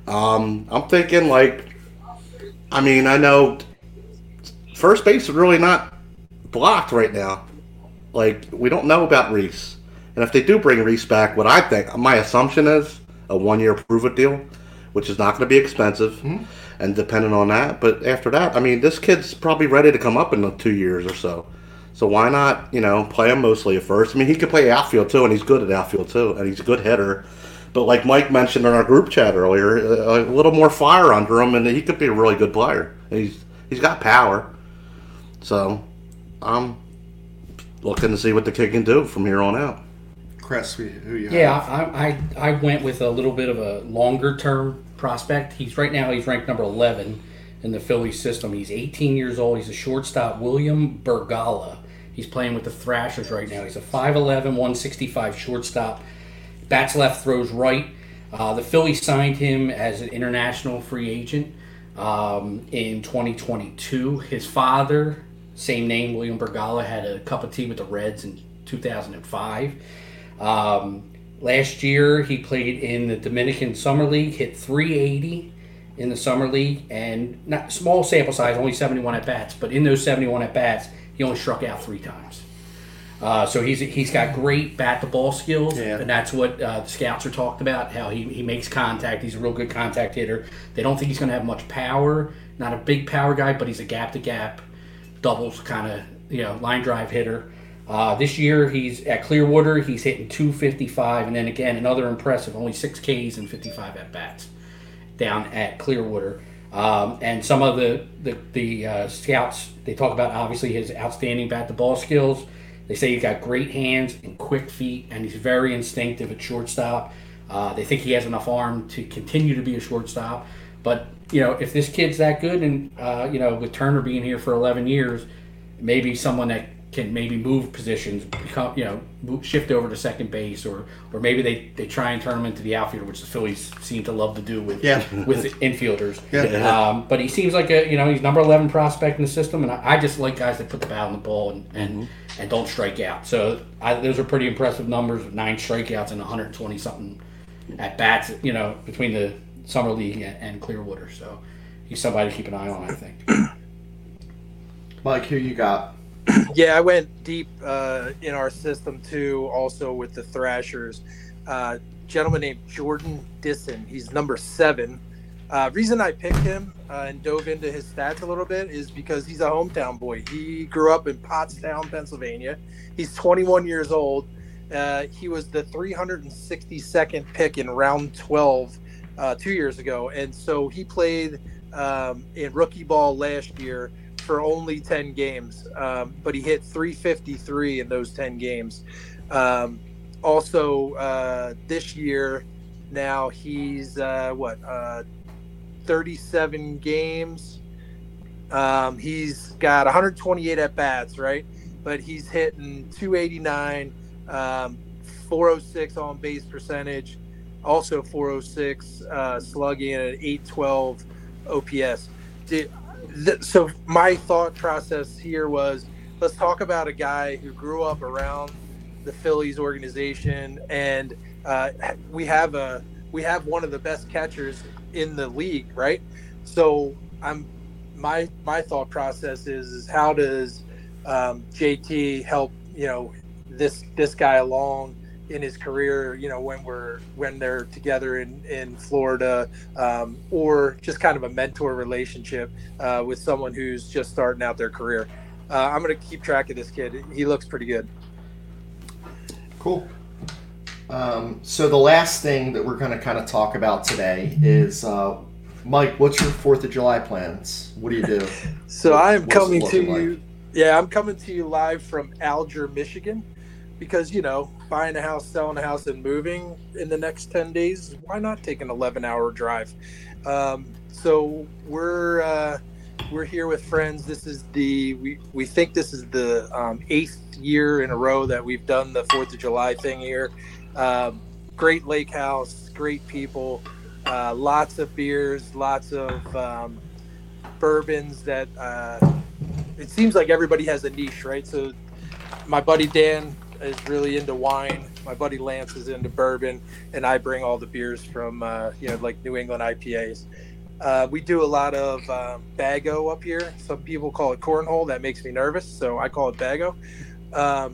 Um, I'm thinking like, I mean, I know first base is really not blocked right now. Like we don't know about Rhys, and if they do bring Rhys back, what I think my assumption is a one-year prove it deal, which is not going to be expensive. And and depending on that. But after that, I mean, this kid's probably ready to come up in two years or so. So why not, you know, play him mostly at first? I mean, he could play outfield too, and he's good at outfield too, and he's a good hitter. But like Mike mentioned in our group chat earlier, uh, a little more fire under him, and he could be a really good player. He's he's got power. So I'm looking to see what the kid can do from here on out. Chris, who who you Yeah, have? I, I I went with a little bit of a longer term prospect. He's right now he's ranked number eleven in the Phillies system. He's 18 years old. He's a shortstop, William Bergolla. He's playing with the Threshers right now. He's a 5'11", 165 shortstop. Bats left, throws right. Uh, the Phillies signed him as an international free agent um, in 2022. His father, same name, William Bergolla, had a cup of tea with the Reds in 2005. Um, last year, he played in the Dominican Summer League, hit 380 in the Summer League, and not small sample size, only 71 at bats. But in those 71 at bats, he only struck out three times. Uh, so he's he's got great bat to ball skills, Yeah. and that's what uh, the scouts are talked about. How he, he makes contact. He's a real good contact hitter. They don't think he's going to have much power. Not a big power guy, but he's a gap to gap, doubles kind of you know line drive hitter. Uh, this year he's at Clearwater. He's hitting 255, and then again another impressive, only six Ks and 55 at bats down at Clearwater. Um, and some of the the, the uh, scouts they talk about obviously his outstanding bat to ball skills. They say he's got great hands and quick feet, and he's very instinctive at shortstop. Uh, they think he has enough arm to continue to be a shortstop. But you know, if this kid's that good, and uh, you know, with Turner being here for 11 years, maybe someone that can maybe move positions, become you know, shift over to second base, or or maybe they, they try and turn him into the outfielder, which the Phillies seem to love to do with Yeah. with infielders. Yeah. Um, but he seems like a you know he's number 11 prospect in the system, and I, I just like guys that put the bat on the ball and and, and don't strike out. So I, those are pretty impressive numbers: nine strikeouts and 120 something at bats. You know, between the summer league and, and Clearwater. So he's somebody to keep an eye on. I think. Mike, who you got? Yeah, I went deep uh, in our system too, also with the Threshers. Uh, gentleman named Jordan Dissin. He's number seven. Uh, reason I picked him uh, and dove into his stats a little bit is because he's a hometown boy. He grew up in Pottstown, Pennsylvania. He's 21 years old. Uh, he was the 362nd pick in round 12 uh, two years ago, and so he played um, in rookie ball last year for only 10 games, um, but he hit 353 in those 10 games. Um, also, uh, this year, now he's uh, what, uh, 37 games. Um, he's got 128 at bats, right? But he's hitting 289, um, 406 on base percentage, also 406 uh, slugging, and an 812 OPS. Dude, th- so my thought process here was let's talk about a guy who grew up around the Phillies organization, and uh, we have a we have one of the best catchers in the league, right? So I'm my my thought process is is how does um, JT help you know this this guy along in his career you know when we're when they're together in in Florida um, or just kind of a mentor relationship uh, with someone who's just starting out their career. Uh, I'm gonna keep track of this kid. He looks pretty good. Cool. Um, so the last thing that we're going to kind of talk about today is uh, Mike. What's your Fourth of July plans? What do you do? So What- I am coming to looking like? you. Yeah, I'm coming to you live from Alger, Michigan, because you know, buying a house, selling a house, and moving in the next ten days. Why not take an 11-hour drive? Um, so we're uh, we're here with friends. This is the we, we think this is the um, eighth year in a row that we've done the Fourth of July thing here. Um, great lake house, great people, uh, lots of beers, lots of um, bourbons that uh, it seems like everybody has a niche, right? So my buddy Dan is really into wine. My buddy Lance is into bourbon, and I bring all the beers from uh, you know like New England IPAs. Uh, we do a lot of um, bago up here. Some people call it cornhole. That makes me nervous, so I call it bago. Um,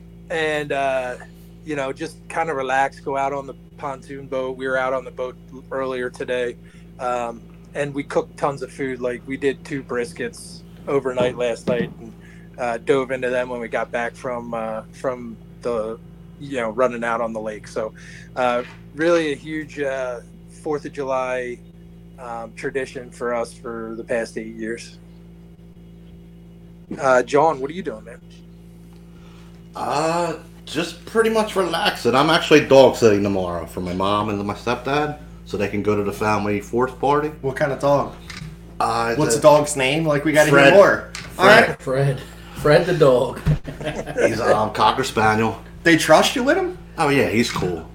and uh, you know just kind of relax go out on the pontoon boat we were out on the boat earlier today um, and we cooked tons of food. Like we did two briskets overnight last night, and uh, dove into them when we got back from uh, from the you know running out on the lake. So uh, really a huge uh, Fourth of July um, tradition for us for the past eight years. Uh, John, what are you doing, man? Uh, just pretty much relaxing. I'm actually dog sitting tomorrow for my mom and my stepdad, so they can go to the family fourth party. What kind of dog? Uh, What's the dog's name? Like we got to hear Fred. more. All right. Fred. Fred the dog. He's a um, cocker spaniel. They trust you with him? Oh yeah, he's cool.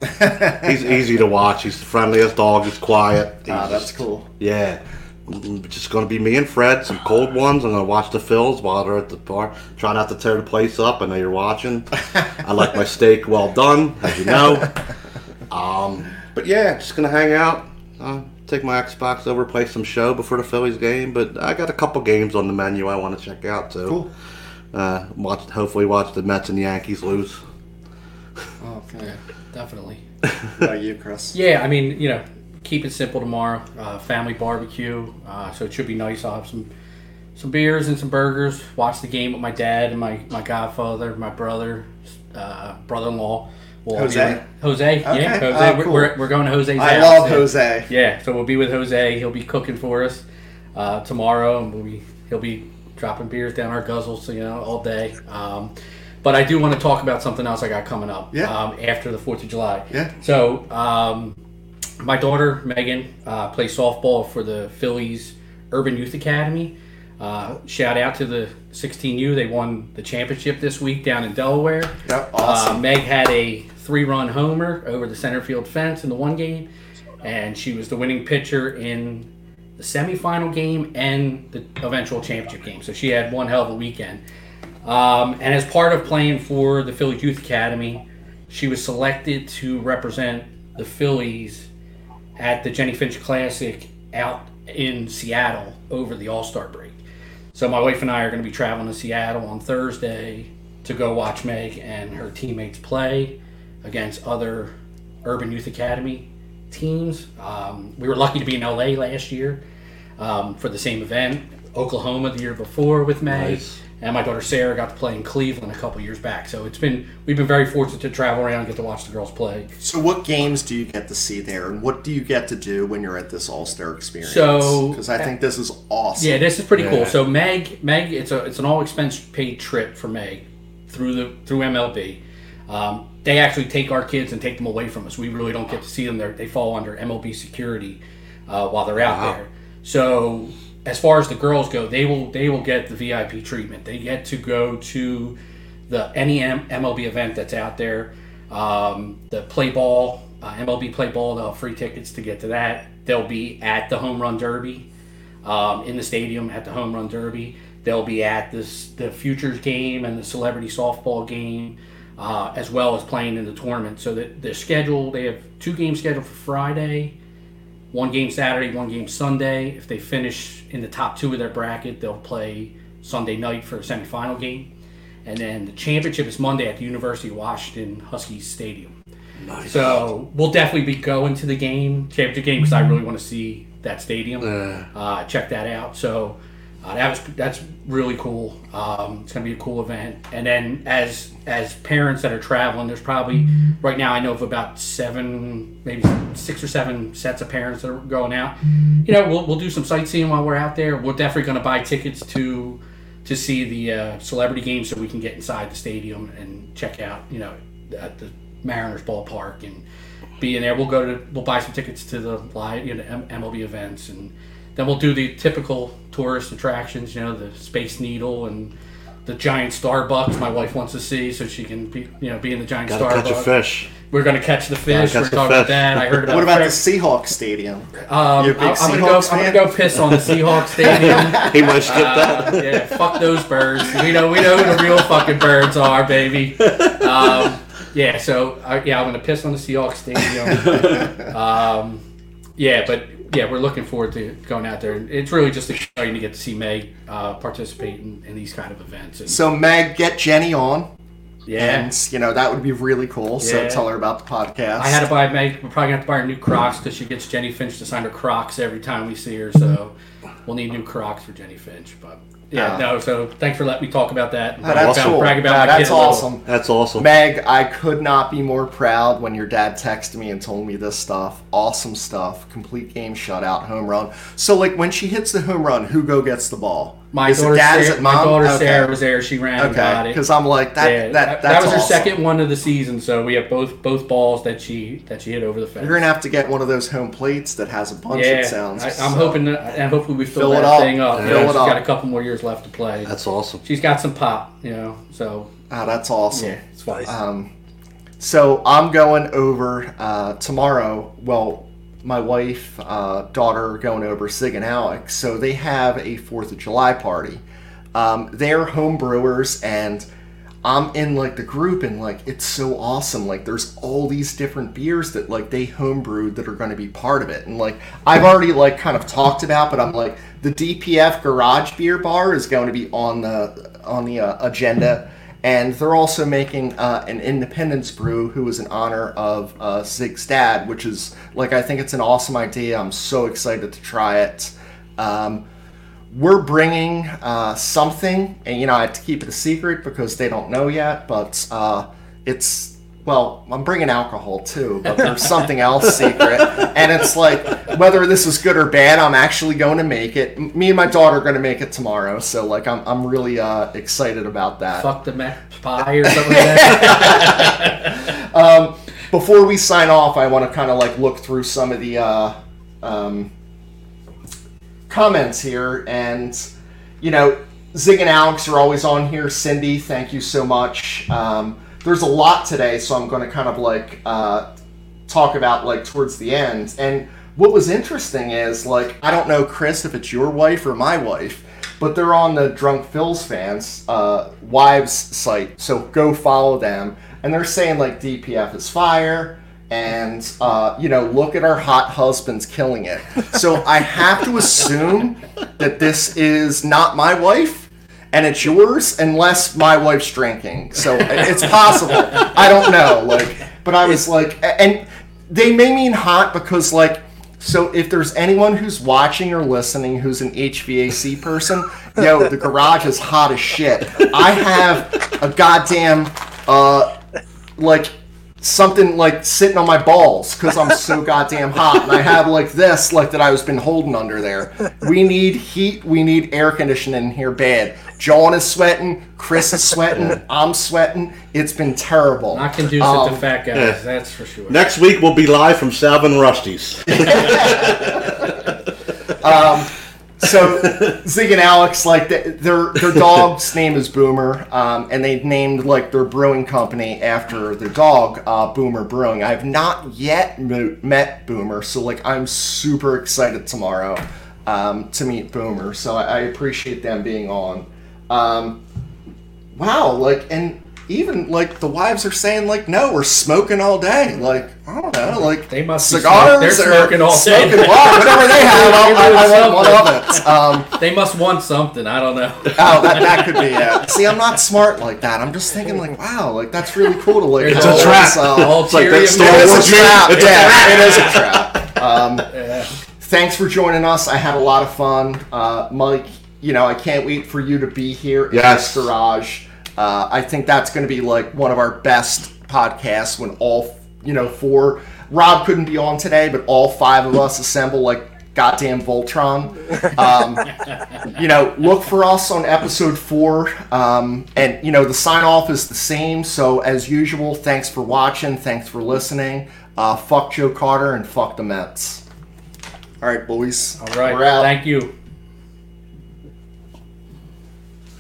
he's easy to watch. He's the friendliest dog. He's quiet. He's Ah, that's just- cool. Yeah. Mm, Just gonna be me and Fred, some cold ones. I'm gonna watch the Phils while they're at the bar. Try not to tear the place up. I know you're watching. I like my steak well done, as you know. Um, but yeah, just gonna hang out. Uh, take my Xbox over, play some show before the Phillies game. But I got a couple games on the menu I want to check out too. Cool. Uh, watch, hopefully watch the Mets and Yankees lose. Oh, yeah, definitely. What about you, Chris? Yeah, I mean, you know, keep it simple tomorrow. Uh, family barbecue, uh, so it should be nice. I'll have some some beers and some burgers. Watch the game with my dad and my my godfather, my brother, uh, brother-in-law. We'll all be Jose? with- Jose, yeah, Okay. Jose. Oh, we're- cool. we're, we're going to Jose's I house. love yeah. Jose. Yeah, so we'll be with Jose. He'll be cooking for us uh, tomorrow, and we'll be he'll be dropping beers down our guzzles, you know, all day. Um, but I do want to talk about something else I got coming up Yeah. um, after the Fourth of July. Yeah. So um, my daughter Megan uh, plays softball for the Phillies Urban Youth Academy. Uh, shout out to the 16U. They won the championship this week down in Delaware. Yep, Uh, awesome. Meg had a three-run homer over the center field fence in the one game, and she was the winning pitcher in the semifinal game and the eventual championship game. So she had one hell of a weekend. Um, and as part of playing for the Phillies Youth Academy, she was selected to represent the Phillies at the Jennie Finch Classic out in Seattle over the All Star break. So my wife and I are going to be traveling to Seattle on Thursday to go watch Meg and her teammates play against other Urban Youth Academy teams. Um, we were lucky to be in LA last year um, for the same event. Oklahoma the year before with Meg, Nice. and my daughter Sarah got to play in Cleveland a couple years back. So it's been we've been very fortunate to travel around and get to watch the girls play. So, what games do you get to see there, and what do you get to do when you're at this All Star experience? So- because I think this is awesome. Yeah, this is pretty cool. So Meg, Meg, it's a it's an all expense paid trip for Meg through the through MLB. Um, they actually take our kids and take them away from us. We really don't get to see them. They're, they fall under MLB security uh, while they're out Wow. there. So as far as the girls go, they will they will get the VIP treatment. They get to go to the any MLB event that's out there. Um, the play ball, uh, MLB play ball, they'll have free tickets to get to that. They'll be at the home run derby um, in the stadium at the home run derby. They'll be at this the futures game and the celebrity softball game, uh, as well as playing in the tournament. So that the schedule they have two games scheduled for Friday, one game Saturday, one game Sunday. If they finish in the top two of their bracket, they'll play Sunday night for a semifinal game, and then the championship is Monday at the University of Washington Huskies Stadium. So we'll definitely be going to the game, championship game, because I really want to see that stadium. Yeah. Uh, check that out. So uh, that was that's really cool. Um, it's gonna be a cool event. And then as as parents that are traveling, there's probably right now I know of about seven, maybe six or seven sets of parents that are going out. You know, we'll we'll do some sightseeing while we're out there. We're definitely gonna buy tickets to to see the uh, celebrity game so we can get inside the stadium and check out. You know, at the Mariners ballpark and be in there. We'll go to we'll buy some tickets to the live you know MLB events and then we'll do the typical tourist attractions. You know, the Space Needle and the giant Starbucks. My wife wants to see so she can be you know be in the giant Gotta Starbucks. catch a fish. We're gonna catch the fish. catch We're the talking about that. I heard about. What about the Seahawks Stadium? um, You a big I- I'm gonna go. Seahawks I'm gonna fan? go piss on the Seahawks stadium. He might skip Uh, that. yeah, fuck those birds. We know we know who the real fucking birds are, baby. Um, yeah, so uh, yeah, I'm gonna piss on the Seahawks stadium. Um, yeah, but yeah, we're looking forward to going out there. It's really just exciting to get to see Meg uh, participate in, in these kind of events. And, So, Meg, get Jennie on. Yeah. And, you know, that would be really cool. So tell her about the podcast. I had to buy. Meg, we're probably gonna have to buy her new Crocs because she gets Jennie Finch to sign her Crocs every time we see her. So we'll need new Crocs for Jennie Finch. But yeah, Ah. no. So thanks for letting me talk about that. That's cool. Brag about Yeah, that's kid a little. awesome. That's awesome. Meg, I could not be more proud when your dad texted me and told me this stuff. Awesome stuff. Complete game shutout, home run. So, like, when she hits the home run, Hugo gets the ball? My Is daughter, dad? Is Sarah, it my daughter Okay. Sarah was there. She ran and got it. because I'm like that. Yeah, that, that, that's was her second one of the season. So we have both both balls that she that she hit over the fence. You're gonna have to get one of those home plates that has a bunch yeah, of sounds. I, I'm So- hoping that, and hopefully we fill, Fill it that up. thing up. Fill Yeah, it she's up. got a couple more years left to play. That's awesome. she's got some pop, you know. So Oh, that's awesome. yeah, it's fine. Um, so I'm going over uh, tomorrow. Well, my wife, uh, daughter going over Zig and Alex. So they have a Fourth of July party. Um, they're home brewers, and I'm in like the group, and like it's so awesome. Like there's all these different beers that like they homebrewed that are going to be part of it, and like I've already like kind of talked about, but I'm like the DPF Garage Beer Bar is going to be on the on the uh, agenda and they're also making uh, an Independence Brew, who is in honor of uh, Zig's dad, which is like I think it's an awesome idea. I'm so excited to try it. Um, we're bringing uh, something, and you know I have to keep it a secret because they don't know yet. But uh, it's well, I'm bringing alcohol too, but there's something else secret, and it's like whether this is good or bad, I'm actually going to make it. Me and my daughter are going to make it tomorrow, so like I'm I'm really uh, excited about that. Fuck the Mac pie or something like that. Um, before we sign off, I want to kind of like look through some of the uh, um, comments here, and you know, Zig and Alex are always on here. Cindy, thank you so much. Um, there's a lot today, so I'm going to kind of like uh, talk about like towards the end. And what was interesting is like I don't know, Chris, if it's your wife or my wife, but they're on the Drunk Phil's fans uh, wives site, so go follow them. And they're saying like DPF is fire, and uh, you know, look at our hot husbands killing it. So I have to assume that this is not my wife and it's yours unless my wife's drinking. So it's possible. I don't know. Like, but I was like, and they may mean hot because like. So if there's anyone who's watching or listening who's an HVAC person, yo, the garage is hot as shit. I have a goddamn uh like something like sitting on my balls because I'm so goddamn hot, and I have like this like that I was been holding under there. We need heat. We need air conditioning in here bad. John is sweating. Chris is sweating. I'm sweating. It's been terrible. Not conducive Um, to fat guys, yeah. that's for sure. Next week we'll be live from Salvin Rusty's. so Zig and Alex, like th- their their dog's name is Boomer, um, and they named like their brewing company after their dog, uh, Boomer Brewing. I have not yet mo- met Boomer, so like I'm super excited tomorrow um, to meet Boomer. So I, I appreciate them being on. Um, wow, like and even like the wives are saying like no, we're smoking all day. Like I don't know, like They must be cigars. smoke- they're smoking all day. smoking what- whatever they have. I, I, I want one of it. Um, They must want something. I don't know. Oh, that, that could be it. See, I'm not smart like that. I'm just thinking like, wow, like that's really cool to like. It's a trap. uh, It's like that Star it is Wars a trap. It's yeah, it is a trap. Um, Yeah. thanks for joining us. I had a lot of fun, uh, Mike. You know, I can't wait for you to be here in Yes. this garage. Uh, I think that's going to be like one of our best podcasts when all you know four. Rob couldn't be on today, but all five of us assemble like goddamn Voltron. Um, you know, look for us on episode four. Um, and, you know, the sign off is the same. So, as usual, thanks for watching. Thanks for listening. Uh, fuck Joe Carter and fuck the Mets. All right, boys. All right. We're out. Thank you.